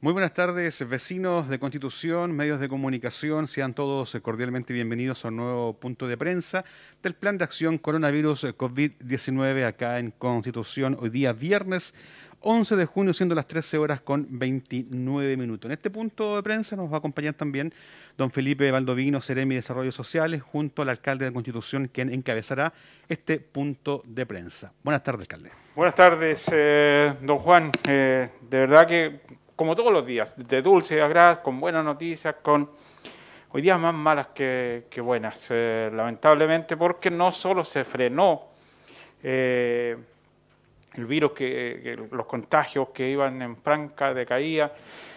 Muy buenas tardes, vecinos de Constitución, medios de comunicación, sean todos cordialmente bienvenidos a un nuevo punto de prensa del Plan de Acción Coronavirus COVID-19 acá en Constitución, hoy día viernes 11 de junio, siendo las 13 horas con 29 minutos. En este punto de prensa nos va a acompañar también don Felipe Valdovino, Seremi de Desarrollo Sociales, junto al alcalde de Constitución, quien encabezará este punto de prensa. Buenas tardes, alcalde. Buenas tardes, eh, don Juan. Eh, de verdad que como todos los días, de dulce a gras, con buenas noticias, con hoy días más malas que, buenas, eh, lamentablemente, porque no solo se frenó eh, el virus, que, los contagios que iban en franca decaída,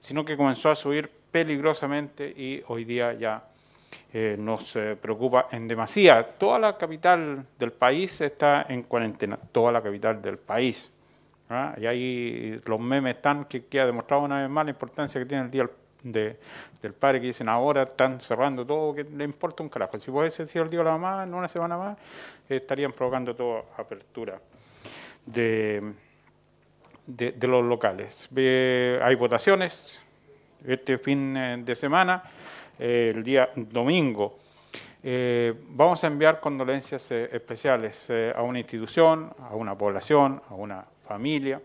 sino que comenzó a subir peligrosamente y hoy día ya eh, nos preocupa en demasía. Toda la capital del país está en cuarentena, toda la capital del país. ¿Ah? Y ahí los memes están que, ha demostrado una vez más la importancia que tiene el Día del Padre, que dicen ahora están cerrando todo, que le importa un carajo. Si puede ser el Día de la Mamá en una semana más, estarían provocando toda apertura de, de, los locales. hay votaciones este fin eh, de semana, eh, el día domingo. Eh, vamos a enviar condolencias especiales a una institución, a una población, a una familia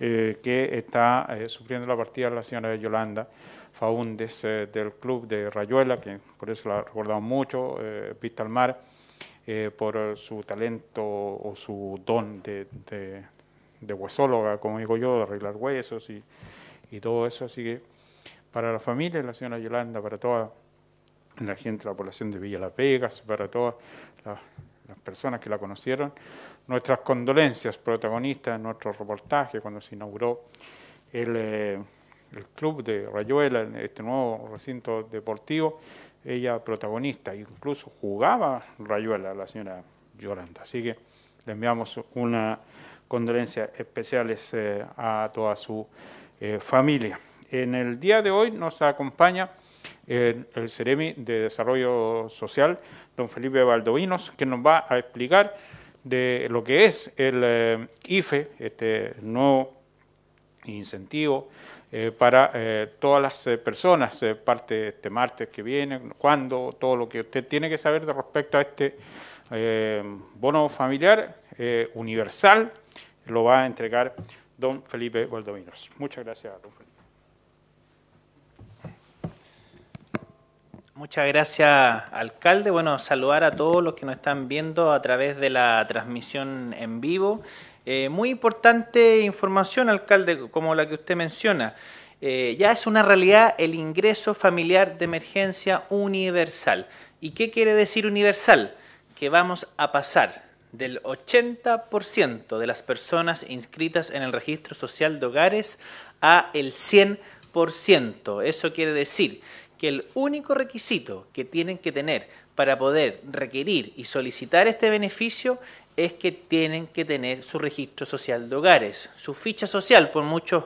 eh, que está eh, sufriendo la partida de la señora Yolanda Faúndes eh, del club de Rayuela, que por eso la recordamos mucho, Vista al Mar, por su talento o su don de, huesóloga, como digo yo, de arreglar huesos y, todo eso. Así que para la familia de la señora Yolanda, para toda la gente, la población de Villa La Pegas, para todas las personas que la conocieron, nuestras condolencias protagonistas en nuestro reportaje cuando se inauguró el, eh, el club de Rayuela, este nuevo recinto deportivo, ella protagonista, incluso jugaba Rayuela, la señora Yolanda. Así que le enviamos una condolencia especiales eh, a toda su eh, familia. En el día de hoy nos acompaña el, el Ceremi de Desarrollo Social, don Felipe Valdovinos, que nos va a explicar de lo que es el eh, IFE, este nuevo incentivo eh, para eh, todas las personas, parte este martes que viene, cuando, todo lo que usted tiene que saber de respecto a este bono familiar universal, lo va a entregar don Felipe Valdovinos. Muchas gracias, don Felipe. Muchas gracias, alcalde. Bueno, saludar a todos los que nos están viendo a través de la transmisión en vivo. Eh, muy importante información, alcalde, como la que usted menciona. Eh, ya es una realidad el ingreso familiar de emergencia universal. ¿Y qué quiere decir universal? Que vamos a pasar del 80% de las personas inscritas en el registro social de hogares a el 100%. Eso quiere decir que el único requisito que tienen que tener para poder requerir y solicitar este beneficio es que tienen que tener su registro social de hogares, su ficha social, por muchos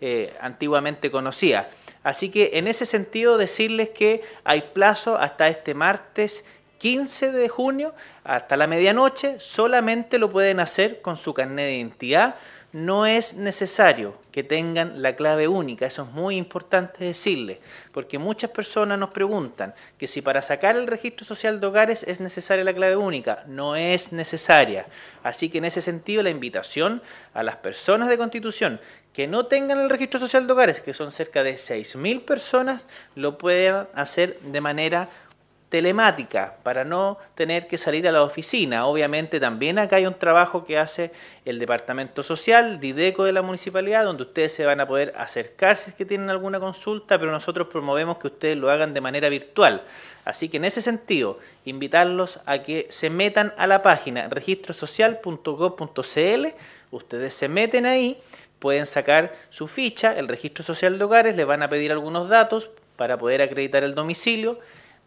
eh, antiguamente conocía. Así que en ese sentido decirles que hay plazo hasta este martes 15 de junio, hasta la medianoche, solamente lo pueden hacer con su carnet de identidad no es necesario que tengan la clave única, eso es muy importante decirle, porque muchas personas nos preguntan que si para sacar el registro social de hogares es necesaria la clave única, no es necesaria. Así que en ese sentido la invitación a las personas de constitución que no tengan el registro social de hogares, que son cerca de 6.000 personas, lo pueden hacer de manera telemática para no tener que salir a la oficina. Obviamente también acá hay un trabajo que hace el Departamento Social, Dideco de la Municipalidad, donde ustedes se van a poder acercar si es que tienen alguna consulta, pero nosotros promovemos que ustedes lo hagan de manera virtual. Así que en ese sentido, invitarlos a que se metan a la página registrosocial.gov.cl, ustedes se meten ahí, pueden sacar su ficha, el registro social de hogares, le van a pedir algunos datos para poder acreditar el domicilio,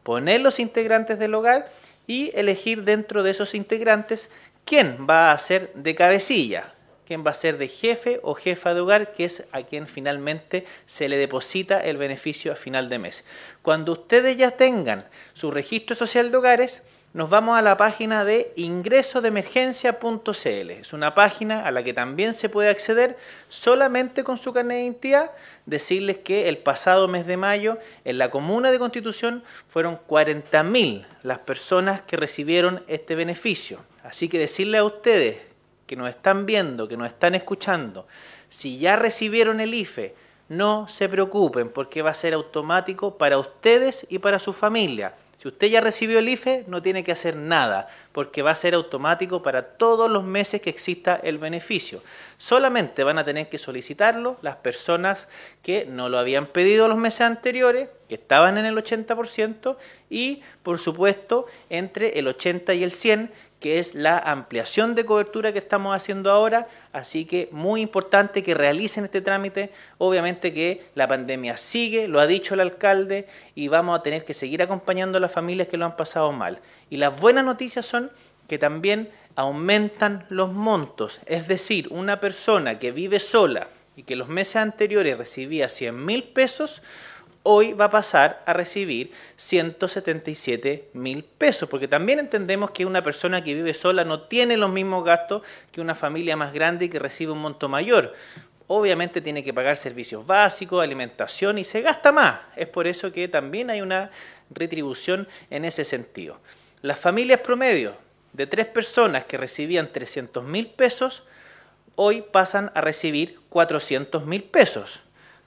poner los integrantes del hogar y elegir dentro de esos integrantes quién va a ser de cabecilla, quién va a ser de jefe o jefa de hogar, que es a quien finalmente se le deposita el beneficio a final de mes. Cuando ustedes ya tengan su registro social de hogares, nos vamos a la página de ingresodeemergencia.cl. Es una página a la que también se puede acceder solamente con su carnet de identidad. Decirles que el pasado mes de mayo en la comuna de Constitución fueron 40.000 las personas que recibieron este beneficio. Así que decirle a ustedes que nos están viendo, que nos están escuchando, si ya recibieron el IFE, no se preocupen porque va a ser automático para ustedes y para su familia. Si usted ya recibió el IFE, no tiene que hacer nada, porque va a ser automático para todos los meses que exista el beneficio. Solamente van a tener que solicitarlo las personas que no lo habían pedido los meses anteriores, que estaban en el 80%, y por supuesto entre el 80 y el 100, que es la ampliación de cobertura que estamos haciendo ahora, así que muy importante que realicen este trámite. Obviamente que la pandemia sigue, lo ha dicho el alcalde, y vamos a tener que seguir acompañando a las familias que lo han pasado mal. Y las buenas noticias son que también aumentan los montos, es decir, una persona que vive sola y que los meses anteriores recibía 100 mil pesos, hoy va a pasar a recibir 177 mil pesos, porque también entendemos que una persona que vive sola no tiene los mismos gastos que una familia más grande que recibe un monto mayor. Obviamente tiene que pagar servicios básicos, alimentación y se gasta más. Es por eso que también hay una retribución en ese sentido. Las familias promedio de tres personas que recibían 300 mil pesos, hoy pasan a recibir 400 mil pesos.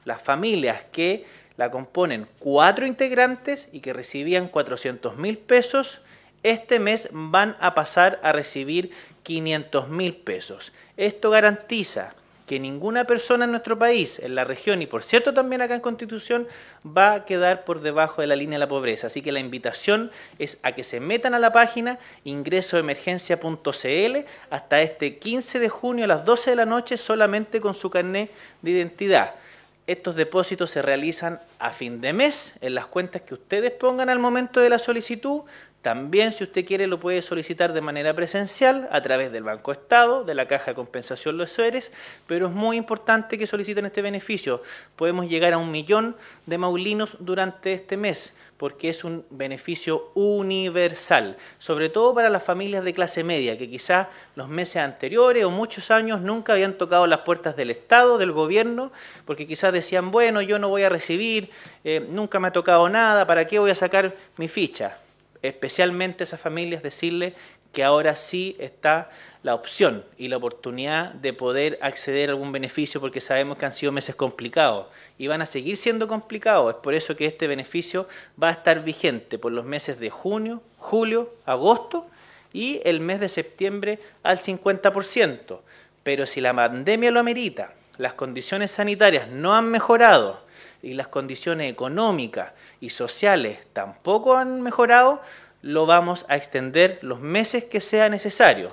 Las familias que la componen cuatro integrantes y que recibían 400 mil pesos, este mes van a pasar a recibir 500 mil pesos. Esto garantiza que ninguna persona en nuestro país, en la región y por cierto también acá en Constitución, va a quedar por debajo de la línea de la pobreza. Así que la invitación es a que se metan a la página ingresoemergencia.cl hasta este 15 de junio a las 12 de la noche solamente con su carnet de identidad. Estos depósitos se realizan a fin de mes en las cuentas que ustedes pongan al momento de la solicitud. También, si usted quiere, lo puede solicitar de manera presencial a través del Banco Estado, de la Caja de Compensación Los Suárez, pero es muy importante que soliciten este beneficio. Podemos llegar a un millón de maulinos durante este mes porque es un beneficio universal, sobre todo para las familias de clase media, que quizás los meses anteriores o muchos años nunca habían tocado las puertas del Estado, del gobierno, porque quizás decían, bueno, yo no voy a recibir, eh, nunca me ha tocado nada, ¿para qué voy a sacar mi ficha? Especialmente esas familias decirle que ahora sí está la opción y la oportunidad de poder acceder a algún beneficio porque sabemos que han sido meses complicados y van a seguir siendo complicados. Es por eso que este beneficio va a estar vigente por los meses de junio, julio, agosto y el mes de septiembre al 50%. Pero si la pandemia lo amerita, las condiciones sanitarias no han mejorado y las condiciones económicas y sociales tampoco han mejorado, lo vamos a extender los meses que sea necesario.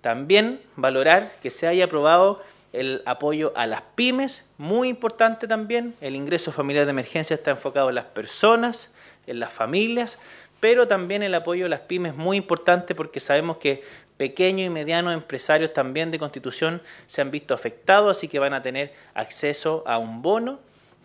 También valorar que se haya aprobado el apoyo a las pymes, muy importante también, el ingreso familiar de emergencia está enfocado en las personas, en las familias, pero también el apoyo a las pymes muy importante porque sabemos que pequeños y medianos empresarios también de constitución se han visto afectados, así que van a tener acceso a un bono,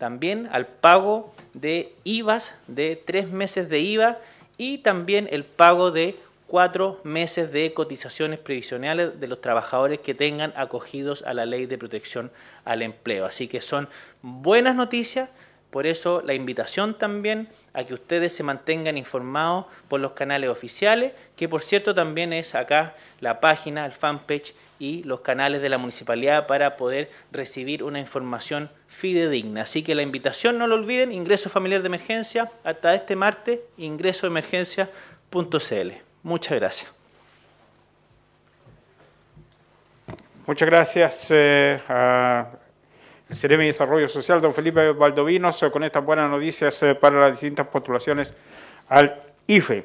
también al pago de IVAs, de tres meses de IVA y también el pago de cuatro meses de cotizaciones previsionales de los trabajadores que tengan acogidos a la ley de protección al empleo. Así que son buenas noticias, por eso la invitación también a que ustedes se mantengan informados por los canales oficiales, que por cierto también es acá la página, el fanpage y los canales de la municipalidad para poder recibir una información fidedigna. Así que la invitación, no lo olviden, ingreso familiar de emergencia hasta este martes, ingresoemergencia.cl. Muchas gracias. Muchas gracias eh, el de Desarrollo Social, don Felipe Valdovinos, con estas buenas noticias eh, para las distintas postulaciones al IFE.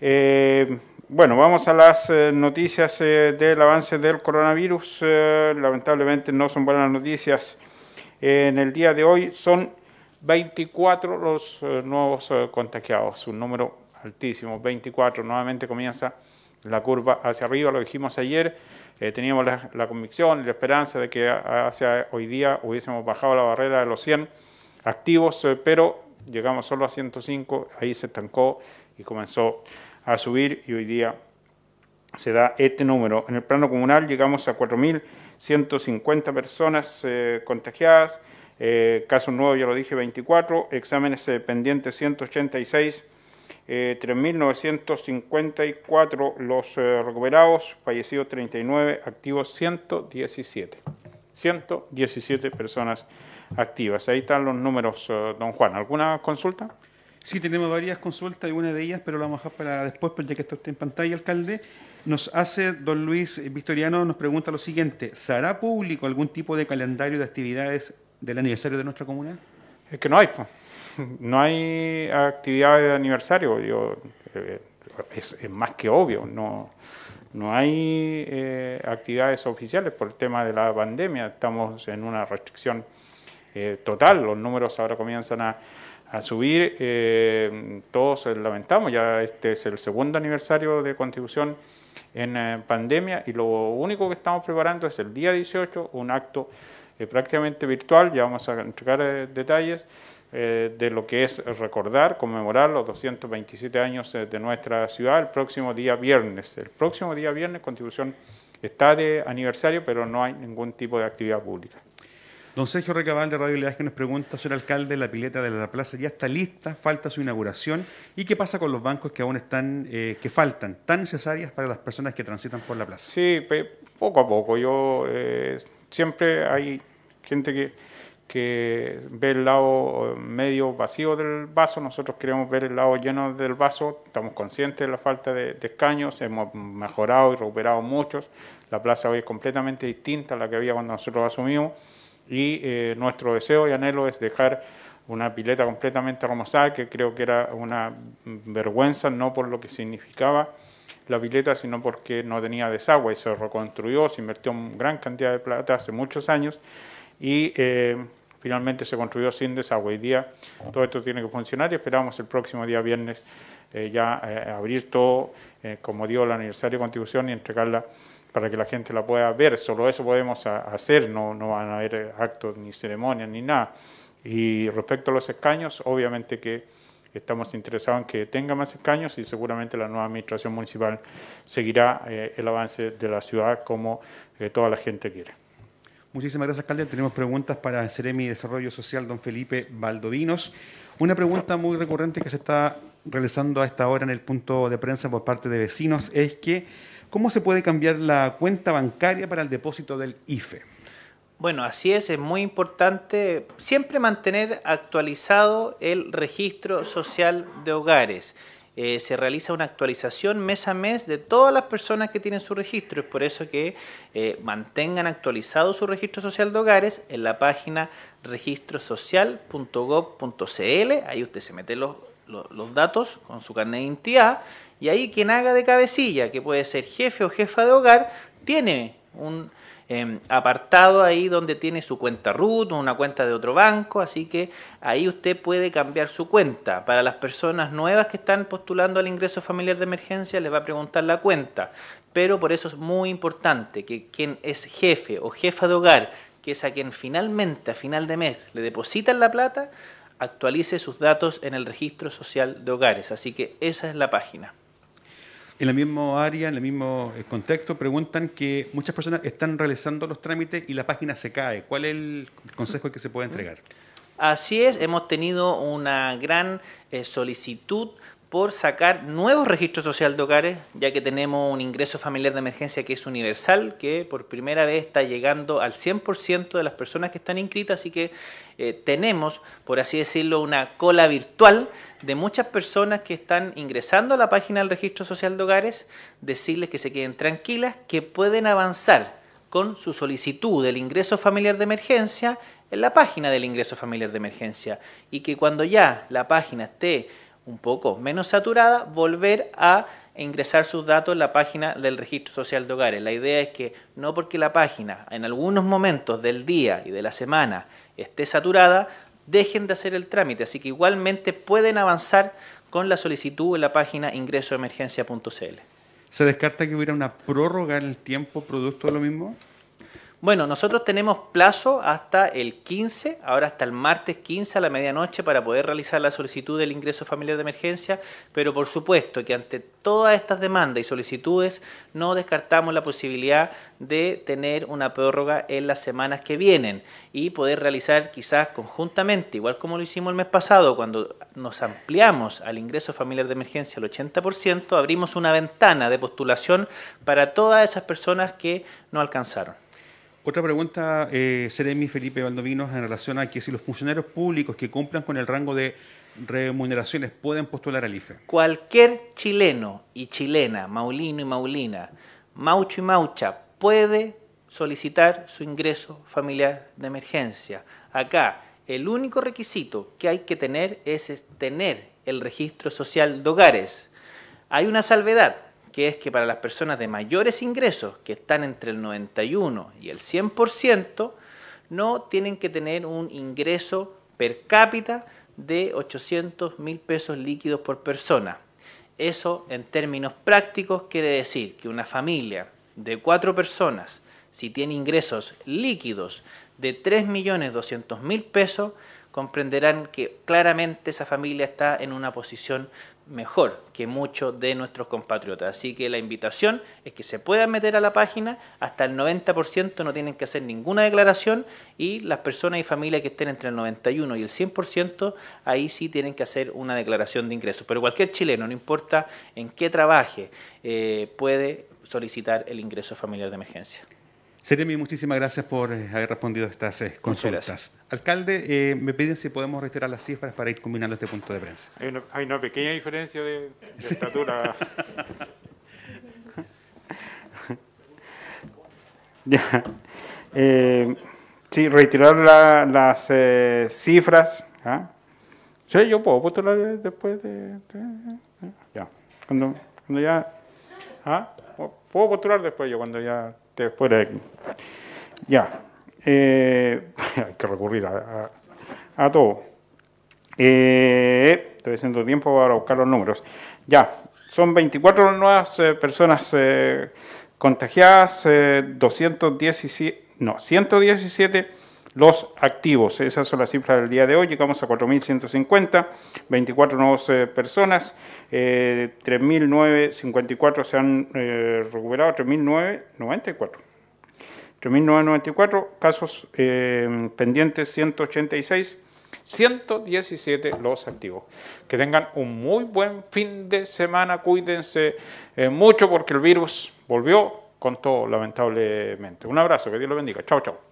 Eh, bueno, vamos a las eh, noticias del avance del coronavirus. Lamentablemente no son buenas noticias. en el día de hoy son 24 los nuevos contagiados, un número altísimo, 24. Nuevamente comienza la curva hacia arriba, lo dijimos ayer. Teníamos la, convicción y la esperanza de que hacia hoy día hubiésemos bajado la barrera de los 100 activos, pero llegamos solo a 105, ahí se estancó y comenzó a subir y hoy día se da este número. En el plano comunal llegamos a 4.150 personas eh, contagiadas, eh, casos nuevos ya lo dije 24, exámenes eh, pendientes 186, 3.954 los recuperados, fallecidos 39, activos 117. 117 personas activas. Ahí están los números, don Juan. ¿Alguna consulta? Sí, tenemos varias consultas y una de ellas, pero la vamos a dejar para después, porque ya que está usted en pantalla, alcalde. Nos hace don Luis Victoriano, nos pregunta lo siguiente, ¿será público algún tipo de calendario de actividades del aniversario de nuestra comuna? Es que no hay, no hay actividades de aniversario, yo, eh, es, más que obvio, no, no hay eh, actividades oficiales por el tema de la pandemia, estamos en una restricción eh, total, los números ahora comienzan a a subir. Todos lamentamos, ya este es el segundo aniversario de contribución en pandemia y lo único que estamos preparando es el día 18, un acto prácticamente virtual, ya vamos a entregar detalles de lo que es recordar, conmemorar los 227 años de nuestra ciudad el próximo día viernes. El próximo día viernes contribución está de aniversario, pero no hay ningún tipo de actividad pública. Don Sergio Recabal de Radio que nos pregunta, señor alcalde, la pileta de la plaza ya está lista, falta su inauguración. ¿Y qué pasa con los bancos que aún están, eh, que faltan, tan necesarias para las personas que transitan por la plaza? Sí, poco a poco. Yo eh, siempre hay gente que, que ve el lado medio vacío del vaso, nosotros queremos ver el lado lleno del vaso, estamos conscientes de la falta de, de escaños, hemos mejorado y recuperado muchos, la plaza hoy es completamente distinta a la que había cuando nosotros asumimos. Y eh, nuestro deseo y anhelo es dejar una pileta completamente remozada, que creo que era una vergüenza, no por lo que significaba la pileta, sino porque no tenía desagüe. Y se reconstruyó, se invirtió gran cantidad de plata hace muchos años. Y eh, finalmente se construyó sin desagüe. Día todo esto tiene que funcionar y esperamos el próximo día viernes eh, ya abrir todo, como dio el aniversario de contribución y entregarla para que la gente la pueda ver. Solo eso podemos hacer, no, no van a haber actos ni ceremonias ni nada. Y respecto a los escaños, obviamente que estamos interesados en que tenga más escaños y seguramente la nueva administración municipal seguirá eh, el avance de la ciudad como eh, toda la gente quiere. Muchísimas gracias, alcalde. Tenemos preguntas para el Ceremi Desarrollo Social, don Felipe Valdovinos. Una pregunta muy recurrente que se está realizando a esta hora en el punto de prensa por parte de vecinos es que ¿Cómo se puede cambiar la cuenta bancaria para el depósito del IFE? Bueno, así es, es muy importante siempre mantener actualizado el registro social de hogares. Eh, se realiza una actualización mes a mes de todas las personas que tienen su registro. Es por eso que eh, mantengan actualizado su registro social de hogares en la página registrosocial.gov.cl. Ahí usted se mete los, los, datos con su carnet de identidad y ahí quien haga de cabecilla, que puede ser jefe o jefa de hogar, tiene un em, apartado ahí donde tiene su cuenta RUT una cuenta de otro banco, así que ahí usted puede cambiar su cuenta. Para las personas nuevas que están postulando al ingreso familiar de emergencia les va a preguntar la cuenta, pero por eso es muy importante que quien es jefe o jefa de hogar, que es a quien finalmente a final de mes le depositan la plata, actualice sus datos en el registro social de hogares. Así que esa es la página. En el mismo área, en el mismo eh, contexto, preguntan que muchas personas están realizando los trámites y la página se cae. ¿Cuál es el consejo que se puede entregar? Así es, hemos tenido una gran eh, solicitud por sacar nuevos registros social de hogares, ya que tenemos un ingreso familiar de emergencia que es universal, que por primera vez está llegando al 100% de las personas que están inscritas, así que eh, tenemos, por así decirlo, una cola virtual de muchas personas que están ingresando a la página del registro social de hogares, decirles que se queden tranquilas, que pueden avanzar con su solicitud del ingreso familiar de emergencia en la página del ingreso familiar de emergencia. Y que cuando ya la página esté un poco menos saturada, volver a ingresar sus datos en la página del registro social de hogares. La idea es que no porque la página en algunos momentos del día y de la semana esté saturada, dejen de hacer el trámite. Así que igualmente pueden avanzar con la solicitud en la página ingresoemergencia.cl. ¿Se descarta que hubiera una prórroga en el tiempo producto de lo mismo? Bueno, nosotros tenemos plazo hasta el 15, ahora hasta el martes 15 a la medianoche para poder realizar la solicitud del ingreso familiar de emergencia, pero por supuesto que ante todas estas demandas y solicitudes no descartamos la posibilidad de tener una prórroga en las semanas que vienen y poder realizar quizás conjuntamente, igual como lo hicimos el mes pasado, cuando nos ampliamos al ingreso familiar de emergencia al 80%, abrimos una ventana de postulación para todas esas personas que no alcanzaron. Otra pregunta, eh, Felipe Valdovinos, en relación a que si los funcionarios públicos que cumplan con el rango de remuneraciones pueden postular al IFE. Cualquier chileno y chilena, maulino y maulina, maucho y maucha, puede solicitar su ingreso familiar de emergencia. Acá, el único requisito que hay que tener es tener el registro social de hogares. Hay una salvedad, que es que para las personas de mayores ingresos, que están entre el 91 y el 100%, no tienen que tener un ingreso per cápita de 800 mil pesos líquidos por persona. Eso en términos prácticos quiere decir que una familia de cuatro personas, si tiene ingresos líquidos de 3.200.000 pesos, comprenderán que claramente esa familia está en una posición mejor que muchos de nuestros compatriotas. Así que la invitación es que se puedan meter a la página, hasta el 90% no tienen que hacer ninguna declaración y las personas y familias que estén entre el 91 y el 100%, ahí sí tienen que hacer una declaración de ingresos. Pero cualquier chileno, no importa en qué trabaje, eh, puede solicitar el ingreso familiar de emergencia. Seremi, muchísimas gracias por eh, haber respondido a estas eh, consultas. Alcalde, eh, me piden si podemos retirar las cifras para ir combinando este punto de prensa. Hay una, pequeña diferencia de, estatura. sí, retirar las cifras. ¿ah? Sí, yo puedo postular después de, ya. Cuando, cuando ya. ¿ah? Puedo postular después yo, cuando ya fuera de. Ya, eh, hay que recurrir a, todo. Eh, estoy haciendo tiempo para buscar los números. Ya, son 24 nuevas eh, personas contagiadas, 217, no, 117 los activos. Esas son las cifras del día de hoy. Llegamos a 4.150, 24 nuevas personas, 3.954 se han recuperado, 3.994. 3.994 casos eh, pendientes, 186, 117 los activos. Que tengan un muy buen fin de semana, cuídense eh, mucho porque el virus volvió con todo, lamentablemente. Un abrazo, que Dios lo bendiga. Chao, chao.